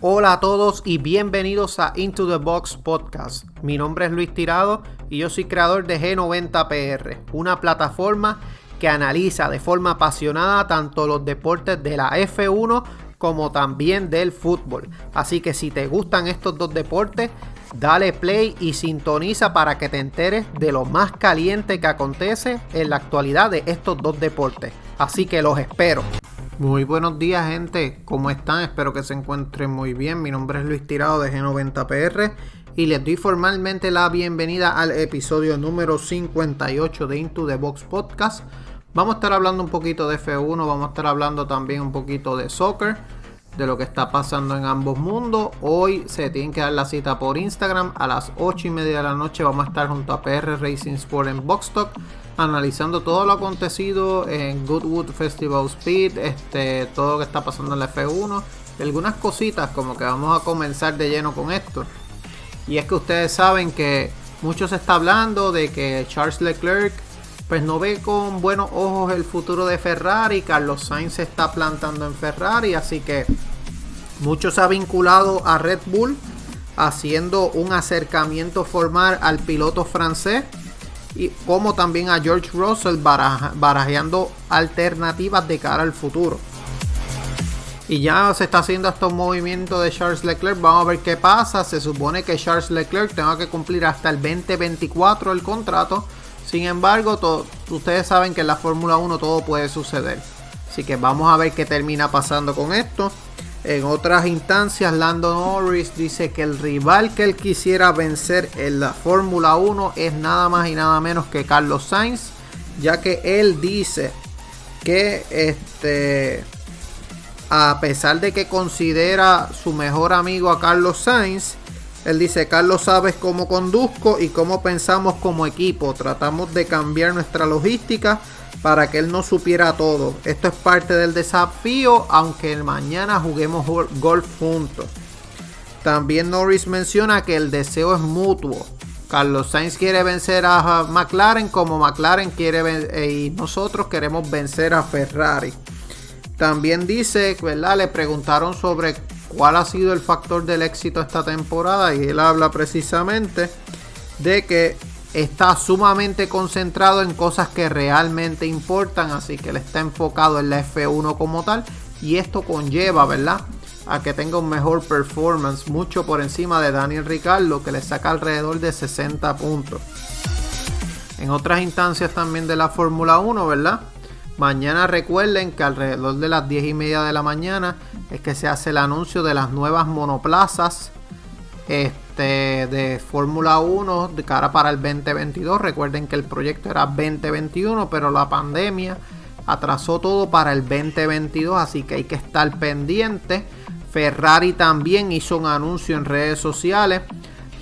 Hola a todos y bienvenidos a Into the Box Podcast. Mi nombre es Luis Tirado y yo soy creador de G90PR, una plataforma que analiza de forma apasionada tanto los deportes de la F1 como también del fútbol. Así que si te gustan estos dos deportes, dale play y sintoniza para que te enteres de lo más caliente que acontece en la actualidad de estos dos deportes. Así que los espero. Muy buenos días gente, ¿cómo están? Espero que se encuentren muy bien. Mi nombre es Luis Tirado de G90PR y les doy formalmente la bienvenida al episodio número 58 de Into the Box Podcast. Vamos a estar hablando un poquito de F1, vamos a estar hablando también un poquito de soccer, de lo que está pasando en ambos mundos. Hoy se tienen que dar la cita por Instagram a las 8 y media de la noche. Vamos a estar junto a PR Racing Sport en Boxstock analizando todo lo acontecido en Goodwood Festival Speed, este, todo lo que está pasando en la F1, algunas cositas como que vamos a comenzar de lleno con esto. Y es que ustedes saben que mucho se está hablando de que Charles Leclerc pues no ve con buenos ojos el futuro de Ferrari, Carlos Sainz se está plantando en Ferrari, así que mucho se ha vinculado a Red Bull haciendo un acercamiento formal al piloto francés y como también a George Russell barajeando alternativas de cara al futuro. Y ya se está haciendo estos movimientos de Charles Leclerc. Vamos a ver qué pasa. Se supone que Charles Leclerc tenga que cumplir hasta el 2024 el contrato. Sin embargo, ustedes saben que en la Fórmula 1 todo puede suceder. Así que vamos a ver qué termina pasando con esto. En otras instancias, Lando Norris dice que el rival que él quisiera vencer en la Fórmula 1 es nada más y nada menos que Carlos Sainz, ya que él dice que este a pesar de que considera su mejor amigo a Carlos Sainz, él dice, Carlos sabes cómo conduzco y cómo pensamos como equipo. Tratamos de cambiar nuestra logística para que él no supiera todo. Esto es parte del desafío, aunque mañana juguemos golf juntos. También Norris menciona que el deseo es mutuo. Carlos Sainz quiere vencer a McLaren como McLaren quiere eh, y nosotros queremos vencer a Ferrari. También dice, ¿verdad? Le preguntaron sobre cuál ha sido el factor del éxito esta temporada y él habla precisamente de que está sumamente concentrado en cosas que realmente importan, así que él está enfocado en la F1 como tal y esto conlleva, ¿verdad? A que tenga un mejor performance, mucho por encima de Daniel Ricciardo, que le saca alrededor de 60 puntos. En otras instancias también de la Fórmula 1, ¿verdad? Mañana recuerden que alrededor de las 10 y media de la mañana es que se hace el anuncio de las nuevas monoplazas. Este, de Fórmula 1 de cara para el 2022. Recuerden que el proyecto era 2021, pero la pandemia atrasó todo para el 2022, así que hay que estar pendiente. Ferrari también hizo un anuncio en redes sociales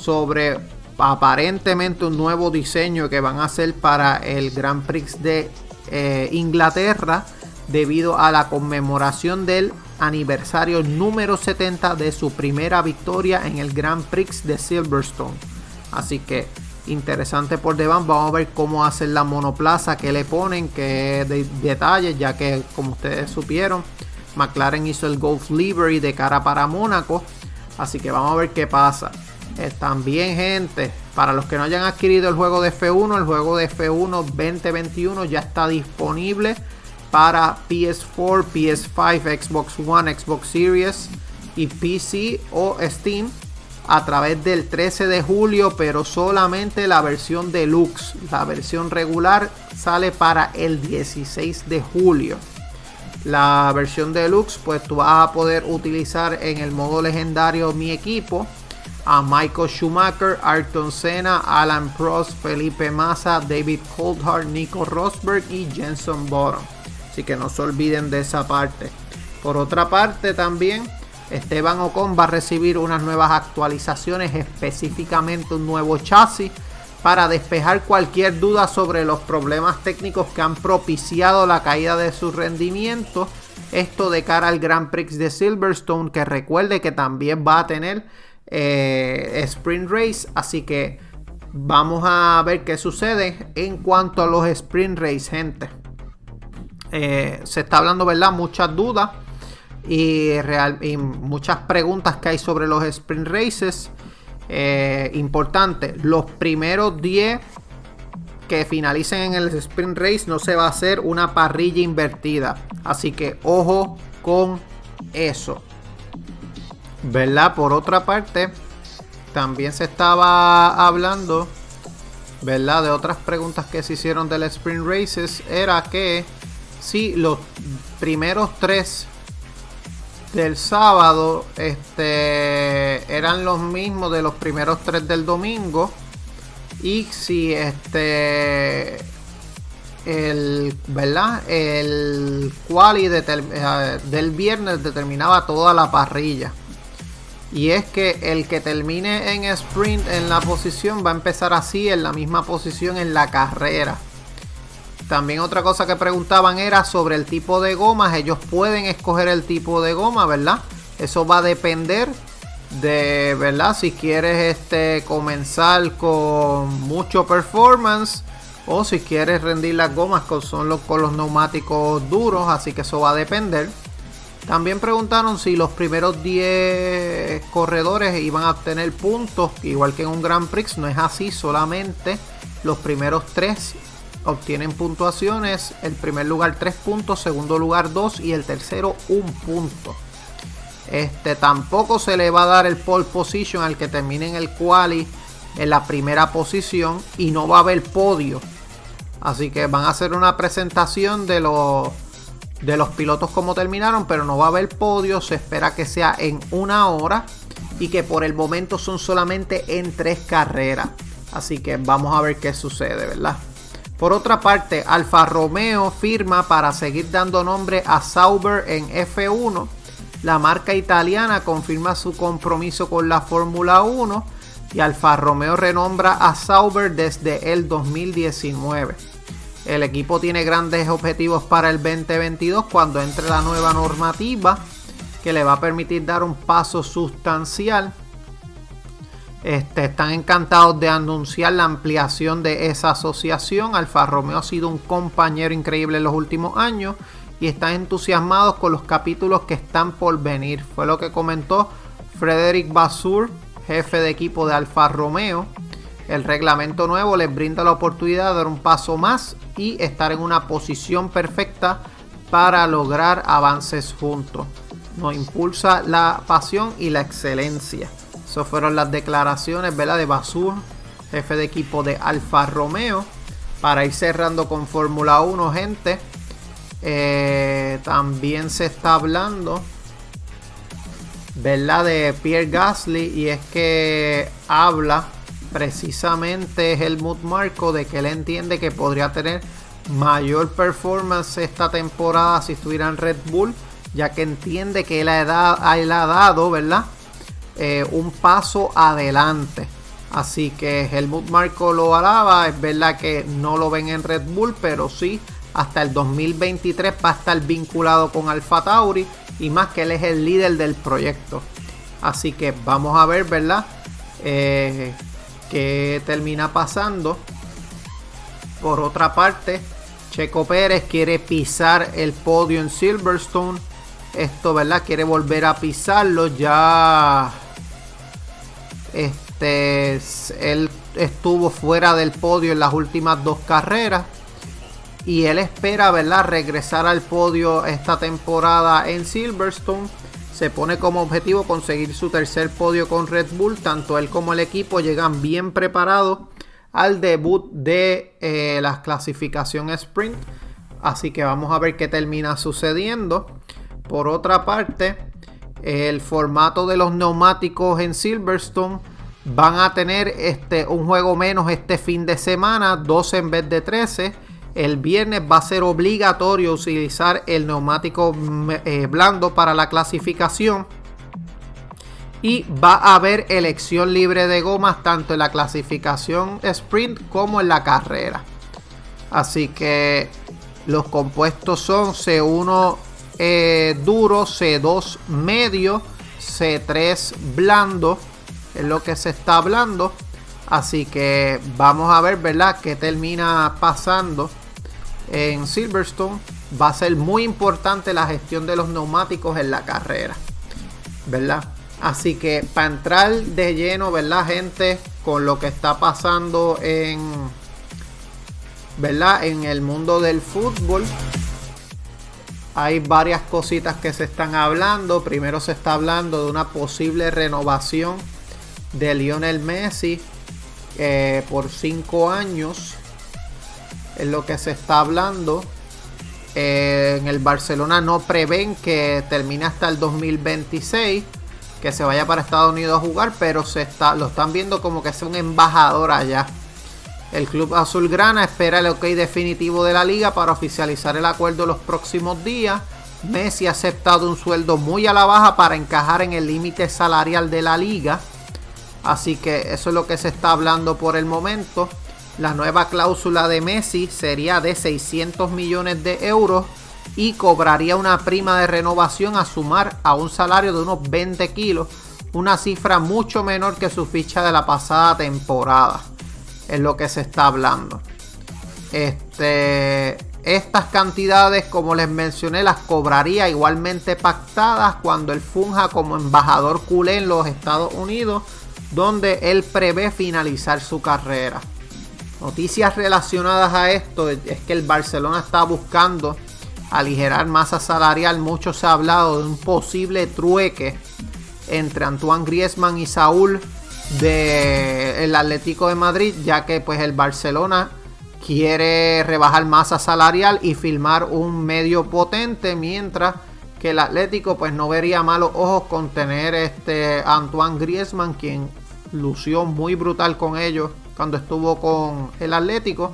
sobre aparentemente un nuevo diseño que van a hacer para el Grand Prix de eh, Inglaterra debido a la conmemoración del aniversario número 70 de su primera victoria en el Grand Prix de Silverstone. Así que interesante por debajo. Vamos a ver cómo hacen la monoplaza, que le ponen, qué de detalles, ya que como ustedes supieron, McLaren hizo el Golf Livery de cara para Mónaco. Así que vamos a ver qué pasa. También, gente, para los que no hayan adquirido el juego de F1, el juego de F1 2021 ya está disponible para PS4, PS5, Xbox One, Xbox Series y PC o Steam a través del 13 de julio, pero solamente la versión deluxe. La versión regular sale para el 16 de julio. La versión deluxe, pues tú vas a poder utilizar en el modo legendario mi equipo a Michael Schumacher, Ayrton Senna, Alan Prost, Felipe Massa, David Coulthard, Nico Rosberg y Jenson Bottom. Así que no se olviden de esa parte. Por otra parte también, Esteban Ocon va a recibir unas nuevas actualizaciones, específicamente un nuevo chasis para despejar cualquier duda sobre los problemas técnicos que han propiciado la caída de su rendimiento. Esto de cara al Grand Prix de Silverstone, que recuerde que también va a tener eh, Sprint Race. Así que vamos a ver qué sucede en cuanto a los Sprint Race, gente. Eh, se está hablando, ¿verdad? Muchas dudas. y, muchas preguntas que hay sobre los sprint races. Eh, importante, los primeros 10 que finalicen en el sprint race no se va a hacer una parrilla invertida. Así que ojo con eso. ¿Verdad? Por otra parte, también se estaba hablando, ¿verdad? De otras preguntas que se hicieron del sprint races. Era que si los primeros tres del sábado este, eran los mismos de los primeros tres del domingo. Y si este el verdad el quali eh, del viernes determinaba toda la parrilla y es que el que termine en sprint en la posición va a empezar así en la misma posición en la carrera también otra cosa que preguntaban era sobre el tipo de gomas. Ellos pueden escoger el tipo de goma, ¿verdad? Eso va a depender de, ¿verdad? Si quieres este, comenzar con mucho performance o si quieres rendir las gomas con, son los, con los neumáticos duros. Así que eso va a depender. También preguntaron si los primeros 10 corredores iban a obtener puntos, igual que en un Grand Prix. No es así, solamente los primeros 3 obtienen puntuaciones. El primer lugar 3 puntos, segundo lugar 2 y el tercero 1 punto. Este tampoco se le va a dar el pole position al que termine en el quali en la primera posición y no va a haber podio. Así que van a hacer una presentación de los de los pilotos como terminaron, pero no va a haber podio. Se espera que sea en una hora y que por el momento son solamente en tres carreras. Así que vamos a ver qué sucede, ¿verdad? Por otra parte, Alfa Romeo firma para seguir dando nombre a Sauber en F1. La marca italiana confirma su compromiso con la Fórmula 1 y Alfa Romeo renombra a Sauber desde el 2019. El equipo tiene grandes objetivos para el 2022 cuando entre la nueva normativa que le va a permitir dar un paso sustancial este, están encantados de anunciar la ampliación de esa asociación. Alfa Romeo ha sido un compañero increíble en los últimos años y están entusiasmados con los capítulos que están por venir. Fue lo que comentó Frederick Basur, jefe de equipo de Alfa Romeo. El reglamento nuevo les brinda la oportunidad de dar un paso más y estar en una posición perfecta para lograr avances juntos. Nos impulsa la pasión y la excelencia. Esas fueron las declaraciones ¿verdad? de Basur, jefe de equipo de Alfa Romeo. Para ir cerrando con Fórmula 1, gente. Eh, también se está hablando ¿verdad? de Pierre Gasly. Y es que habla precisamente Helmut Marco de que él entiende que podría tener mayor performance esta temporada si estuviera en Red Bull. Ya que entiende que él ha, él ha dado, ¿verdad? Eh, un paso adelante. Así que Helmut Marco lo alaba. Es verdad que no lo ven en Red Bull, pero sí hasta el 2023 va a estar vinculado con Alfa Tauri y más que él es el líder del proyecto. Así que vamos a ver, ¿verdad? Eh, qué termina pasando. Por otra parte, Checo Pérez quiere pisar el podio en Silverstone. Esto, ¿verdad? Quiere volver a pisarlo. Ya este, él estuvo fuera del podio en las últimas dos carreras. Y él espera, ¿verdad? Regresar al podio esta temporada en Silverstone. Se pone como objetivo conseguir su tercer podio con Red Bull. Tanto él como el equipo llegan bien preparados al debut de eh, la clasificación sprint. Así que vamos a ver qué termina sucediendo. Por otra parte, el formato de los neumáticos en Silverstone van a tener este, un juego menos este fin de semana, 12 en vez de 13. El viernes va a ser obligatorio utilizar el neumático eh, blando para la clasificación. Y va a haber elección libre de gomas tanto en la clasificación sprint como en la carrera. Así que los compuestos son C1 eh, duro, C2 medio, C3 blando. Es lo que se está hablando. Así que vamos a ver, ¿verdad? Que termina pasando en Silverstone. va a ser muy importante la gestión de los neumáticos en la carrera. ¿Verdad? Así que para entrar de lleno, ¿verdad, gente? Con lo que está pasando en, ¿verdad? En el mundo del fútbol. Hay varias cositas que se están hablando. Primero se está hablando de una posible renovación de Lionel Messi eh, por 5 años. Es lo que se está hablando. Eh, en el Barcelona no prevén que termine hasta el 2026 que se vaya para Estados Unidos a jugar, pero se está, lo están viendo como que es un embajador allá. El club azulgrana espera el ok definitivo de la liga para oficializar el acuerdo los próximos días. Messi ha aceptado un sueldo muy a la baja para encajar en el límite salarial de la liga. Así que eso es lo que se está hablando por el momento. La nueva cláusula de Messi sería de 600 millones de euros y cobraría una prima de renovación a sumar a un salario de unos 20 kilos, una cifra mucho menor que su ficha de la pasada temporada. Es lo que se está hablando. Este, estas cantidades, como les mencioné, las cobraría igualmente pactadas cuando él funja como embajador culé en los Estados Unidos, donde él prevé finalizar su carrera. Noticias relacionadas a esto es que el Barcelona está buscando aligerar masa salarial, mucho se ha hablado de un posible trueque entre Antoine Griezmann y Saúl del Atlético de Madrid, ya que pues el Barcelona quiere rebajar masa salarial y firmar un medio potente, mientras que el Atlético pues no vería malos ojos con tener este Antoine Griezmann, quien lució muy brutal con ellos cuando estuvo con el Atlético.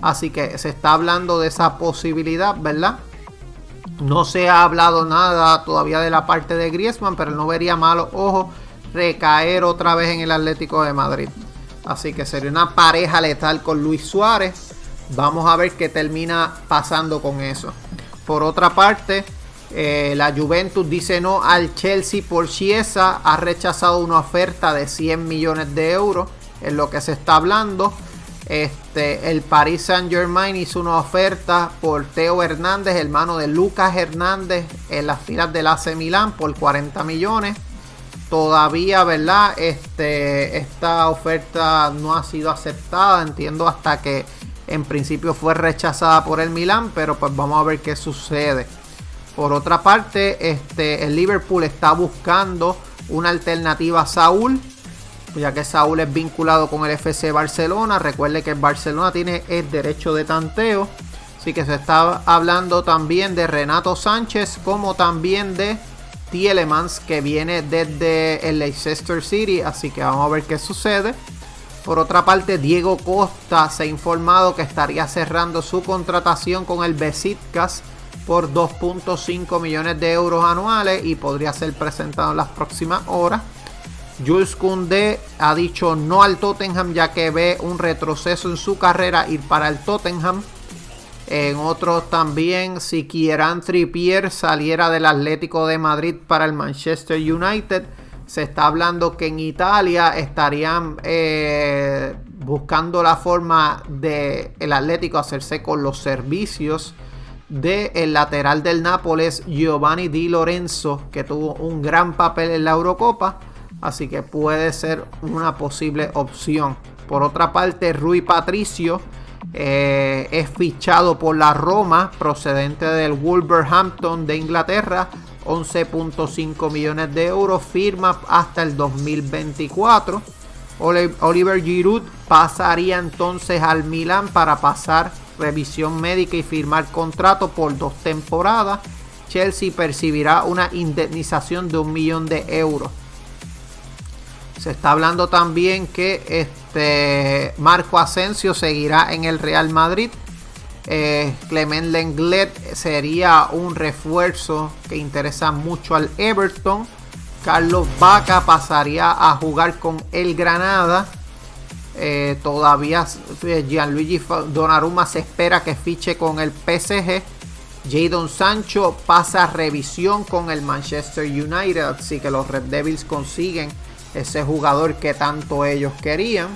Así que se está hablando de esa posibilidad, ¿verdad? No se ha hablado nada todavía de la parte de Griezmann, pero no vería malo, ojo, recaer otra vez en el Atlético de Madrid. Así que sería una pareja letal con Luis Suárez. Vamos a ver qué termina pasando con eso. Por otra parte, eh, la Juventus dice no al Chelsea por Chiesa. Ha rechazado una oferta de 100 millones de euros. Es lo que se está hablando. Este, el Paris Saint Germain hizo una oferta por Teo Hernández, hermano de Lucas Hernández, en las filas del AC Milán por 40 millones. Todavía, ¿verdad? Este, esta oferta no ha sido aceptada, entiendo hasta que en principio fue rechazada por el Milán, pero pues vamos a ver qué sucede. Por otra parte, este, el Liverpool está buscando una alternativa a Saúl ya que Saúl es vinculado con el FC Barcelona. Recuerde que el Barcelona tiene el derecho de tanteo. Así que se está hablando también de Renato Sánchez como también de Tielemans que viene desde el Leicester City. Así que vamos a ver qué sucede. Por otra parte, Diego Costa se ha informado que estaría cerrando su contratación con el Besiktas por 2.5 millones de euros anuales y podría ser presentado en las próximas horas. Jules Koundé ha dicho no al Tottenham ya que ve un retroceso en su carrera ir para el Tottenham. En otros también, si Kieran Trippier saliera del Atlético de Madrid para el Manchester United, se está hablando que en Italia estarían eh, buscando la forma de el Atlético hacerse con los servicios del el lateral del Nápoles, Giovanni Di Lorenzo, que tuvo un gran papel en la Eurocopa Así que puede ser una posible opción. Por otra parte, Rui Patricio eh, es fichado por la Roma, procedente del Wolverhampton de Inglaterra. 11.5 millones de euros, firma hasta el 2024. Oliver Giroud pasaría entonces al Milan para pasar revisión médica y firmar contrato por dos temporadas. Chelsea percibirá una indemnización de un millón de euros. Se está hablando también que este Marco Asensio seguirá en el Real Madrid. Eh, Clement Lenglet sería un refuerzo que interesa mucho al Everton. Carlos Vaca pasaría a jugar con el Granada. Eh, todavía eh, Gianluigi Donnarumma se espera que fiche con el PSG. Jadon Sancho pasa a revisión con el Manchester United. Así que los Red Devils consiguen ese jugador que tanto ellos querían.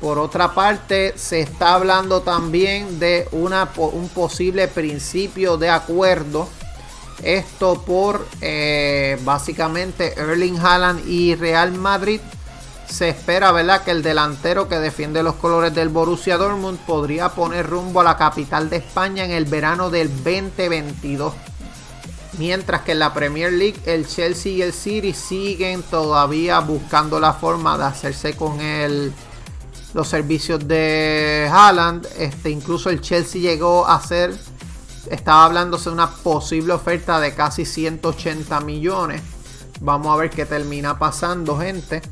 Por otra parte, se está hablando también de una, un posible principio de acuerdo. Esto por eh, básicamente Erling Haaland y Real Madrid. Se espera, ¿verdad?, que el delantero que defiende los colores del Borussia Dortmund podría poner rumbo a la capital de España en el verano del 2022. Mientras que en la Premier League el Chelsea y el City siguen todavía buscando la forma de hacerse con el, los servicios de Haaland. Este, incluso el Chelsea llegó a hacer, estaba hablándose de una posible oferta de casi 180 millones. Vamos a ver qué termina pasando, gente.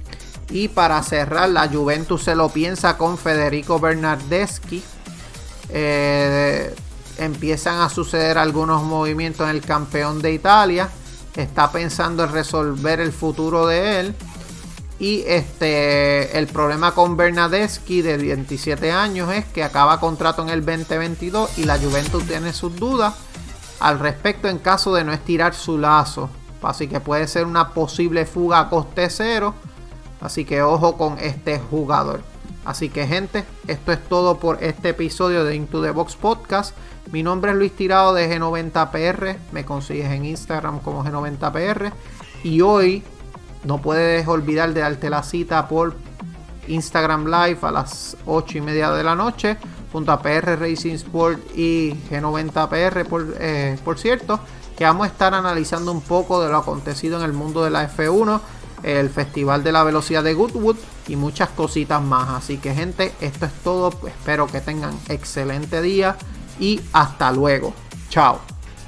Y para cerrar, la Juventus se lo piensa con Federico Bernardeschi. Eh, empiezan a suceder algunos movimientos en el campeón de Italia. Está pensando en resolver el futuro de él. Y este el problema con Bernadeschi de 27 años es que acaba contrato en el 2022 y la Juventus tiene sus dudas al respecto en caso de no estirar su lazo. Así que puede ser una posible fuga a coste cero. Así que ojo con este jugador. Así que gente, esto es todo por este episodio de Into the Box Podcast. Mi nombre es Luis Tirado de G90PR. Me consigues en Instagram como G90PR. Y hoy no puedes olvidar de darte la cita por Instagram Live a las 8 y media de la noche. Junto a PR Racing Sport y G90PR, por, eh, por cierto. Que vamos a estar analizando un poco de lo acontecido en el mundo de la F1 el Festival de la Velocidad de Goodwood y muchas cositas más. Así que gente, esto es todo. Espero que tengan excelente día y hasta luego. Chao.